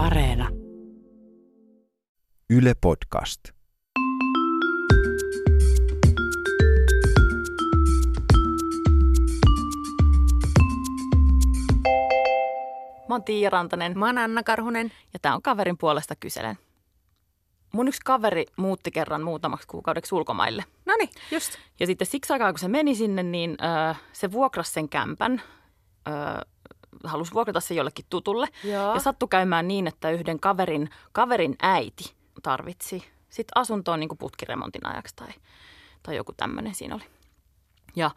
Areena. Yle Podcast. Mä oon Tiia Rantanen Mä oon Anna Karhunen. ja tää on kaverin puolesta kyselen. Mun yksi kaveri muutti kerran muutamaksi kuukaudeksi ulkomaille. No niin, just. Ja sitten siksi aikaa, kun se meni sinne, niin ö, se vuokrasi sen kämpän. Ö, halusi vuokrata se jollekin tutulle. Joo. Ja sattui käymään niin, että yhden kaverin, kaverin äiti tarvitsi sitten asuntoon niin kuin putkiremontin ajaksi tai, tai joku tämmöinen siinä oli. Ja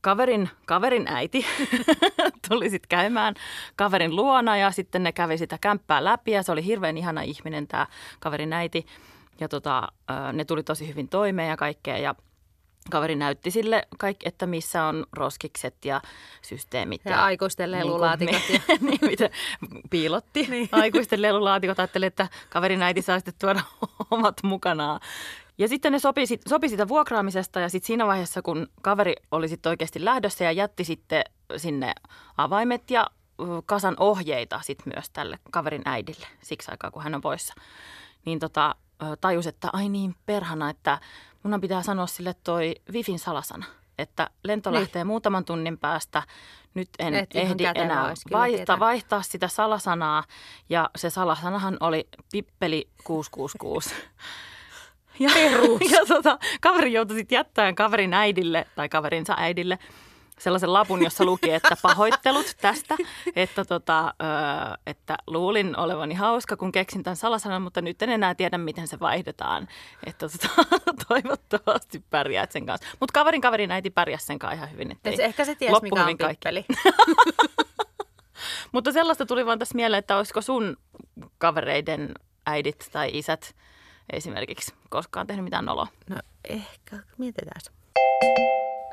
kaverin, kaverin äiti tuli sitten käymään kaverin luona ja sitten ne kävi sitä kämppää läpi ja se oli hirveän ihana ihminen tämä kaverin äiti. Ja tota, ne tuli tosi hyvin toimeen ja kaikkea ja kaveri näytti sille, kaikki, että missä on roskikset ja systeemit. Ja aikuisten lelulaatikot Niin, kuin, niin, mitä piilotti niin. aikuisten lelulaatikot. Ajattelin, että kaverin äiti saa sitten tuoda omat mukanaan. Ja sitten ne sopi, sopi sitä vuokraamisesta ja sitten siinä vaiheessa, kun kaveri oli sitten oikeasti lähdössä ja jätti sitten sinne avaimet ja kasan ohjeita sitten myös tälle kaverin äidille siksi aikaa, kun hän on poissa, niin tota, tajus, että ai niin perhana, että munhan pitää sanoa sille toi Wifin salasana, että lento Niin. lähtee muutaman tunnin päästä, nyt en Et ehdi enää vaihtaa, vaihtaa sitä salasanaa ja se salasanahan oli pippeli 666. Ja, ja tota, kaveri joutui sitten jättämään kaverin äidille tai kaverinsa äidille sellaisen lapun, jossa luki, että pahoittelut tästä, että, tota, ö, että luulin olevani hauska, kun keksin tämän salasanan, mutta nyt en enää tiedä, miten se vaihdetaan. Että tota, toivottavasti pärjäät sen kanssa. Mutta kaverin kaverin äiti pärjäsi sen kanssa ihan hyvin. Ettei ehkä se ties, loppu mikä on kaikki. pippeli. Mutta sellaista tuli vaan tässä mieleen, että olisiko sun kavereiden äidit tai isät esimerkiksi koskaan tehnyt mitään noloa. No ehkä, mietitään.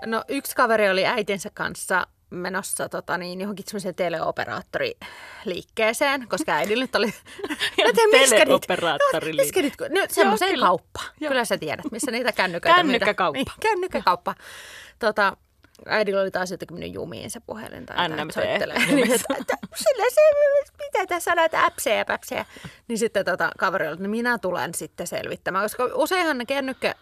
No yksi kaveri oli äitinsä kanssa menossa tota, niin, johonkin semmoiseen teleoperaattoriliikkeeseen, koska äidillä nyt oli... Niitä- teleoperaattoriliike. No, niitä- No, semmoiseen kyllä. kauppaan. Joo. Kyllä sä tiedät, missä niitä kännyköitä Kännykkäkauppa. myydään. Niin, kännykkäkauppa. Tota, äidillä oli taas jotenkin mennyt jumiin se puhelin. Tai NMT. soittelee. niin, että, sillä se, mitä tässä on näitä äpsejä ja päpsejä. Niin sitten tota, kaveri oli, että no minä tulen sitten selvittämään, koska useinhan ne kännykkä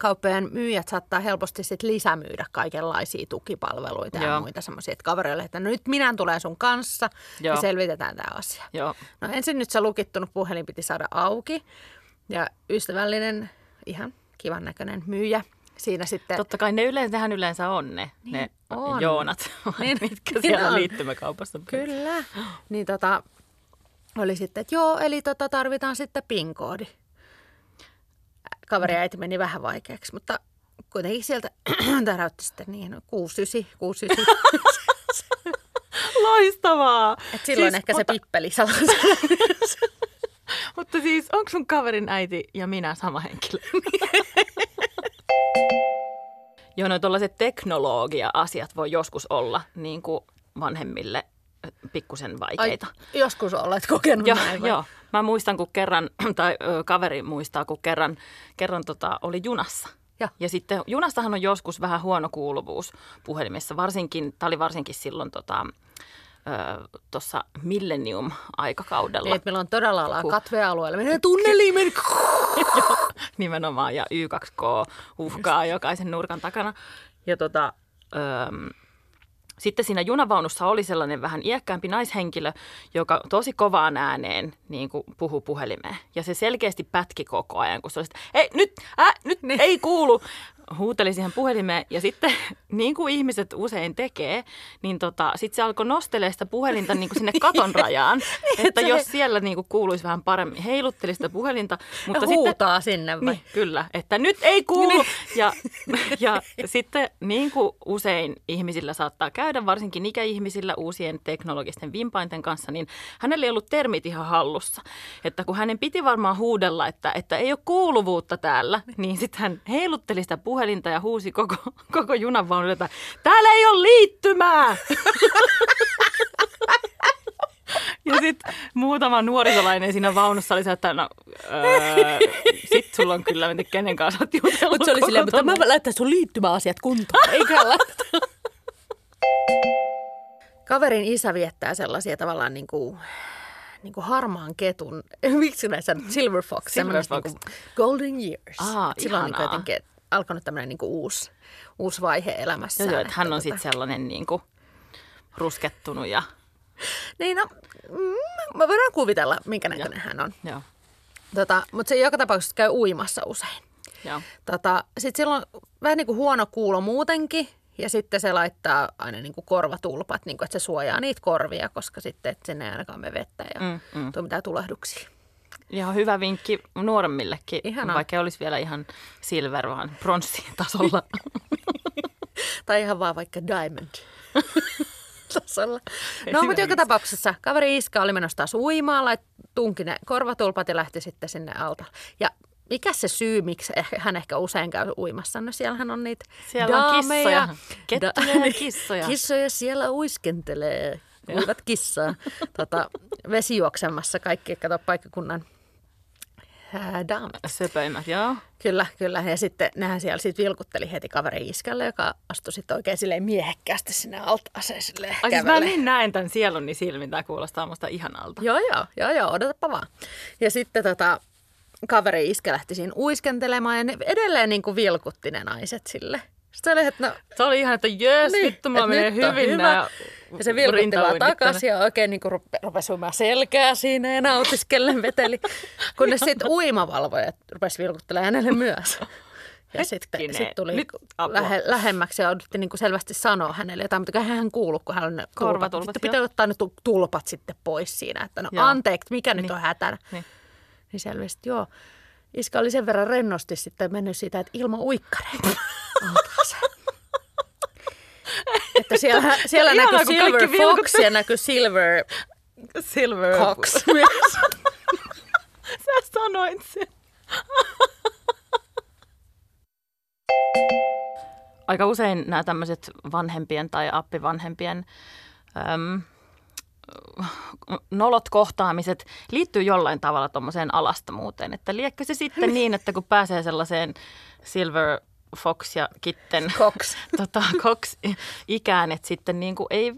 kauppojen myyjät saattaa helposti sit lisämyydä kaikenlaisia tukipalveluita ja Joo. muita semmoisia, että kavereille, että no nyt minä tulen sun kanssa Joo. ja selvitetään tämä asia. Joo. No ensin nyt se lukittunut puhelin piti saada auki ja ystävällinen, ihan kivan näköinen myyjä siinä sitten. Totta kai ne yleensä, nehän yleensä on ne, Niin ne on. joonat, Niin, mitkä niin siellä on. liittymäkaupassa. Kyllä. Niin tota, oli sitten, että joo, eli tota, tarvitaan sitten PIN-koodi. Kaveri äiti meni vähän vaikeaksi, mutta kuitenkin sieltä täräytti sitten niin, no, 69, 69. Loistavaa! Et silloin Siis, ehkä mutta, se pippeli. Mutta siis, onko sun kaverin äiti ja minä sama henkilö? Joo, no tuollaiset teknologia-asiat voi joskus olla niin kuin vanhemmille pikkusen vaikeita. Ai, joskus olet kokenut Joo, näin joo. Mä muistan, kun kerran, tai ö, kaveri muistaa, kun kerran, kerran tota, oli junassa. Ja. ja sitten junastahan on joskus vähän huono kuuluvuus puhelimessa, varsinkin, tämä oli varsinkin silloin tota, tuossa Millennium-aikakaudella. Niin, meillä on todella ollaan Kun- katvealueella. Menee tunneliin, meni. Joo, nimenomaan. Ja Y2K uhkaa jokaisen nurkan takana. Ja tota, öm, sitten siinä junavaunussa oli sellainen vähän iäkkäämpi naishenkilö, joka tosi kovaan ääneen niin kuin puhui puhelimeen. Ja se selkeästi pätki koko ajan, kun se oli, että ei nyt, äh, nyt Niin. ei kuulu. Huuteli siihen puhelimeen ja sitten niin kuin ihmiset usein tekee, niin tota, sitten se alkoi nostelemaan sitä puhelinta niin kuin sinne katon rajaan, että se- jos siellä niin kuin kuuluisi vähän paremmin. Heilutteli sitä puhelinta, mutta ja sitten huutaa sinne vai? niin, kyllä, että nyt ei kuulu. Ja, ja sitten niin kuin usein ihmisillä saattaa käydä, varsinkin ikäihmisillä uusien teknologisten vimpainten kanssa, niin hänellä ei ollut termit ihan hallussa. Että kun hänen piti varmaan huudella, että, että ei ole kuuluvuutta täällä, niin sitten hän heilutteli sitä puhelinta ja huusi koko, koko junanvaunulle, että täällä ei ole liittymää! Ja sitten muutama nuorisolainen siinä vaunussa oli se, että no, öö, sit sulla on kyllä, en tiedä, kenen kanssa olet jutellut. Mutta se oli silleen, mutta mä laitan sun liittymäasiat kuntoon, eikä laita. Kaverin isä viettää sellaisia tavallaan niin kuin niin kuin harmaan ketun, miksi näissä Silver Fox, Silver Fox. Niin kuin Golden Years. Aa, Et silloin on niin jotenkin alkanut tämmöinen niin kuin uusi, uusi vaihe elämässä. Joo, joo, että hän on sitten sellainen niin kuin ruskettunut ja Niin no, mm, voidaan kuvitella, minkä näköinen hän on. joo, Tota, mutta se joka tapauksessa käy uimassa usein. joo. Tota, sitten sillä on vähän niin kuin huono kuulo muutenkin. Ja sitten se laittaa aina niin kuin korvatulpat, niin kuin, että se suojaa niitä korvia, koska sitten että sinne ei ainakaan me vettä ja Mm, mm. tuo mitään tulehduksia. Ihan hyvä vinkki nuoremmillekin, Ihanaa. vaikka olisi vielä ihan silver, vaan pronssitasolla. Tai ihan vaan vaikka diamond tasolla. No, mutta joka tapauksessa kaveri Iska oli menossa taas uimaan, lait, tunki ne korvatulpat ja lähti sitten sinne alta. Ja mikä se syy, miksi eh- hän ehkä usein käy uimassa? No siellähän on niitä Siellä on daameja. kissoja. Kettuja ja kissoja. Kissoja siellä uiskentelee. Uivat kissaa. tota, vesijuoksemassa kaikki, kato paikkakunnan ää, daamet. Söpöimmät, joo. Kyllä, kyllä. Ja sitten nehän siellä sitten vilkutteli heti kaveri iskälle, joka astui sitten oikein silleen miehekkäästi sinne altaaseen silleen Ai siis mä niin näen tämän sieluni silmin, tämä kuulostaa musta ihanalta. Joo, joo, joo, joo, odotapa vaan. Ja sitten tota, kaveri iskä lähti siinä uiskentelemaan ja ne edelleen niin kuin vilkutti ne naiset sille. Sitten oli, että no, Se oli ihan, että jös, niin, vittu, mulla et menee nyt on hyvin hyvä. Ja se vilkutti vaan takaisin ja oikein niin rupe, rupesi uimaan selkää siinä ja nautiskellen veteli. Kunnes sitten uimavalvojat rupesi vilkuttelemaan hänelle myös. Ja sitten sit tuli nyt apua. lähe, lähemmäksi ja yritti niin kuin selvästi sanoa hänelle jotain, mutta hän kuulu, kun hän on ne tulpat. Korvatulpat, Sitten pitää ottaa ne tu- tulpat sitten pois siinä, että no Joo. anteeksi, mikä nyt Niin. on hätänä. Niin. Niin selvästi, joo. Iska oli sen verran rennosti sitten mennyt siitä, että ilman uikkareita. Että siellä, siellä näkyy Silver Fox ja näkyy Silver Silver Cox myös. Sä sanoit sen. Aika usein nämä tämmöiset vanhempien tai appivanhempien äm, nolot kohtaamiset liittyy jollain tavalla tuommoiseen alastomuuteen. Että liekkö se sitten niin, että kun pääsee sellaiseen Silver Fox ja Kitten Cox. tota, Cox ikään, että sitten niin kuin ei,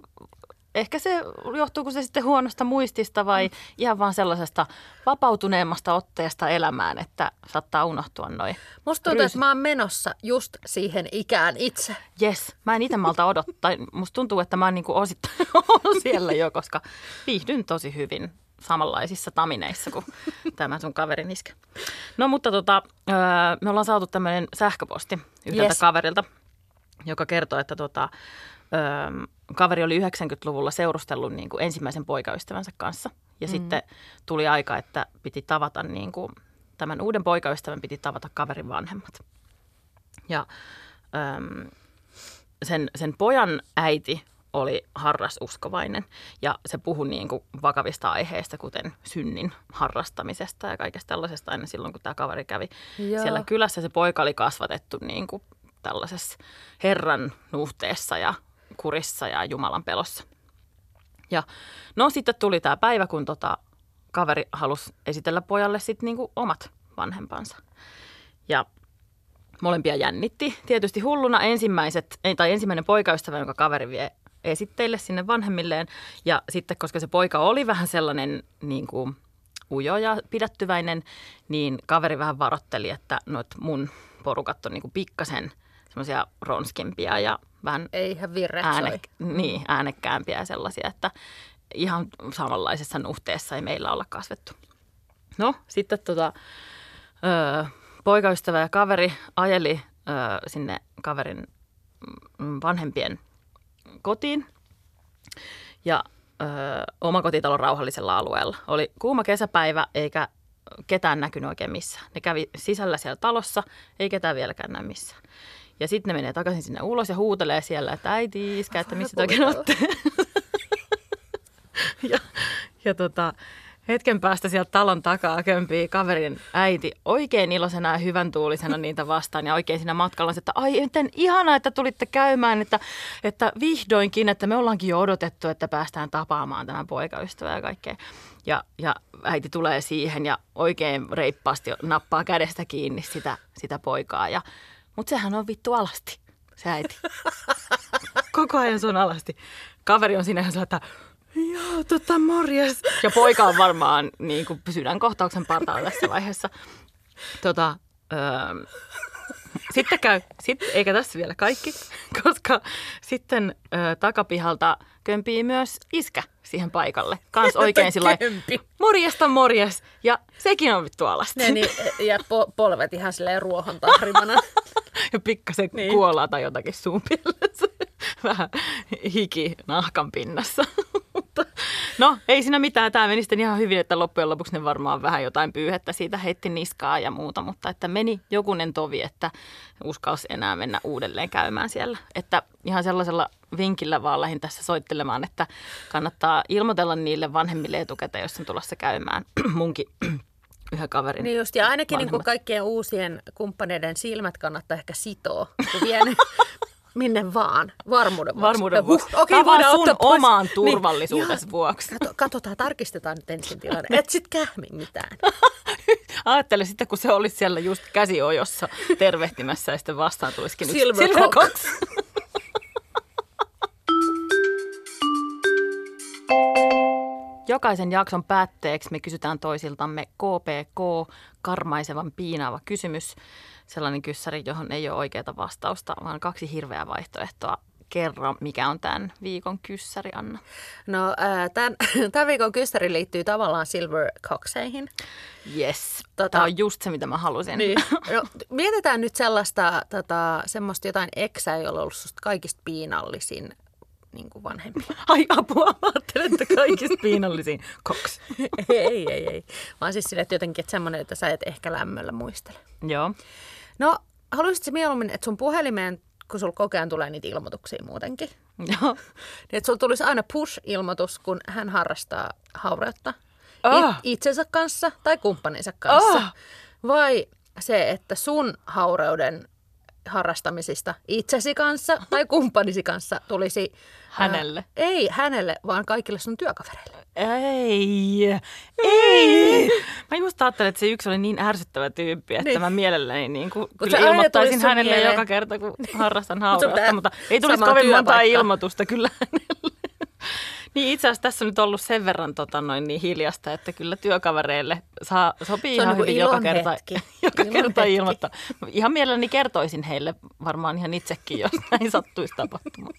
ehkä se johtuuko se sitten huonosta muistista vai ihan vaan sellaisesta vapautuneemmasta otteesta elämään, että saattaa unohtua noin. Musta tuntuu, että mä oon menossa just siihen ikään itse. Jes, mä en itse malta odottaa. Musta tuntuu, että mä oon niin kuin osittain siellä jo, koska viihdyn tosi hyvin samanlaisissa tamineissa kuin tämä sun kaverin iskä. No mutta tota, öö, me ollaan saatu tämmöinen sähköposti yhdeltä Yes. kaverilta, joka kertoo, että tota, öö, kaveri oli 90-luvulla seurustellut niin kuin ensimmäisen poikaystävänsä kanssa. Ja mm. sitten tuli aika, että piti tavata niin kuin, tämän uuden poikaystävän piti tavata kaverin vanhemmat. Ja sen, sen pojan äiti oli harrasuskovainen ja se puhui niin kuin vakavista aiheista, kuten synnin harrastamisesta ja kaikesta tällaisesta aina silloin, kun tämä kaveri kävi Joo. siellä kylässä. Se poika oli kasvatettu niin kuin tällaisessa Herran nuhteessa ja kurissa ja Jumalan pelossa. Ja no sitten tuli tämä päivä, kun tota, kaveri halusi esitellä pojalle sitten niinku omat vanhempansa. Ja molempia jännitti. Tietysti hulluna ensimmäiset, tai ensimmäinen poikaystävä, jonka kaveri vie esitteille sinne vanhemmilleen. Ja sitten, koska se poika oli vähän sellainen niin kuin ujo ja pidättyväinen, niin kaveri vähän varotteli, että noit mun porukat on niin kuin pikkasen semmoisia ronskimpia ja vähän Eihän ääne, niin, äänekkäämpiä ja sellaisia, että ihan samanlaisessa nuhteessa ei meillä olla kasvettu. No, sitten tota, ö, poikaystävä ja kaveri ajeli ö, sinne kaverin mm, vanhempien kotiin. Ja ö, omakotitalon rauhallisella alueella. Oli kuuma kesäpäivä eikä ketään näkynyt oikein missään. Ne kävi sisällä siellä talossa, ei ketään vieläkään näy missään. Ja sitten ne menee takaisin sinne ulos ja huutelee siellä, että äiti, iskä, että missä te oikein olette. ja, ja tota, hetken päästä sieltä talon takaa kömpii kaverin äiti oikein iloisena ja hyvän tuulisena niitä vastaan. Ja oikein siinä matkalla, että ai miten ihanaa, että tulitte käymään, että, että vihdoinkin, että me ollaankin jo odotettu, että päästään tapaamaan tämän poikaystävää ja kaikkea. Ja, ja äiti tulee siihen ja oikein reippaasti nappaa kädestä kiinni sitä, sitä poikaa. Ja, mutta sehän on vittu alasti, se äiti. Koko ajan se on alasti. Kaveri on siinä ja sanoo, että Joo, tota morjes. Ja poika on varmaan niin kuin sydänkohtauksen partaalla tässä vaiheessa. Tota, öö, sitten käy, sit, eikä tässä vielä kaikki, koska sitten ö, takapihalta kömpii myös iskä siihen paikalle. Kans oikein sillä morjesta morjes. Ja sekin on vittu alasti. Ne, niin, ja po- polvet ihan silleen ruohon tahrimana. ja pikkasen niin. kuolaa tai jotakin suun Vähän hiki nahkan pinnassa. No, ei siinä mitään. Tämä meni sitten ihan hyvin, että loppujen lopuksi ne varmaan vähän jotain pyyhettä siitä heitti niskaa ja muuta. Mutta että meni jokunen tovi, että uskalsi enää mennä uudelleen käymään siellä. Että ihan sellaisella vinkillä vaan lähdin tässä soittelemaan, että kannattaa ilmoitella niille vanhemmille etukäteen, jos on tulossa käymään munkin yhden kaverin Niin just, ja ainakin niin kuin kaikkien uusien kumppaneiden silmät kannattaa ehkä sitoa, kun vien minne vaan, varmuuden vuoksi. Varmuuden vuoksi. Huh, okei, okay, voidaan sun ottaa omaan pois. turvallisuudessa niin, vuoksi. Kato, katsotaan, tarkistetaan nyt ensin tilanne. Et sit kähmi mitään. Ajattele sitten, kun se olisi siellä just käsiojossa tervehtimässä ja sitten vastaan tulisikin Silver, Silver Cox. Jokaisen jakson päätteeksi me kysytään toisiltamme KPK, karmaisevan piinaava kysymys. Sellainen kyssäri, johon ei ole oikeaa vastausta, vaan kaksi hirveää vaihtoehtoa. Kerro, mikä on tämän viikon kyssäri, Anna? No, tämän, tämän viikon kyssäri liittyy tavallaan Silver Coxeihin. Yes, tota, tämä on just se, mitä mä halusin. Niin. No, mietitään nyt sellaista, tota, semmoista jotain eksää, jolla on ollut kaikista piinallisin niin kuin vanhempi. Ai apua, mä ajattelen, että kaikista piinallisin koks. ei, ei, ei. Vaan siis sille, että jotenkin että semmoinen, että sä et ehkä lämmöllä muistele. Joo. No, haluaisitko mieluummin, että sun puhelimeen, kun sulla koko ajan tulee niitä ilmoituksia muutenkin, Joo. niin että sulla tulisi aina push-ilmoitus, kun hän harrastaa haureutta oh. It- itsensä kanssa tai kumppaninsa kanssa. Oh. Vai se, että sun haureuden harrastamisista itsesi kanssa tai kumppanisi kanssa tulisi... Hänelle? Ää, ei hänelle, vaan kaikille sun työkavereille. Ei, ei. Mä just ajattelin, että se yksi oli niin ärsyttävä tyyppi, että niin. mä mielelläni niin kuin, kyllä ilmoittaisin hänelle mieleen. joka kerta, kun harrastan haureutta, mutta ei tulisi kovin monta ilmoitusta kyllä. Niin itse asiassa tässä on nyt ollut sen verran tota, noin niin hiljasta, että kyllä työkavereille saa, sopii ihan niin hyvin joka kerta, hetki. joka ilon kerta hetki. ilmoittaa. Ihan mielelläni kertoisin heille varmaan ihan itsekin, jos näin sattuisi tapahtumaan.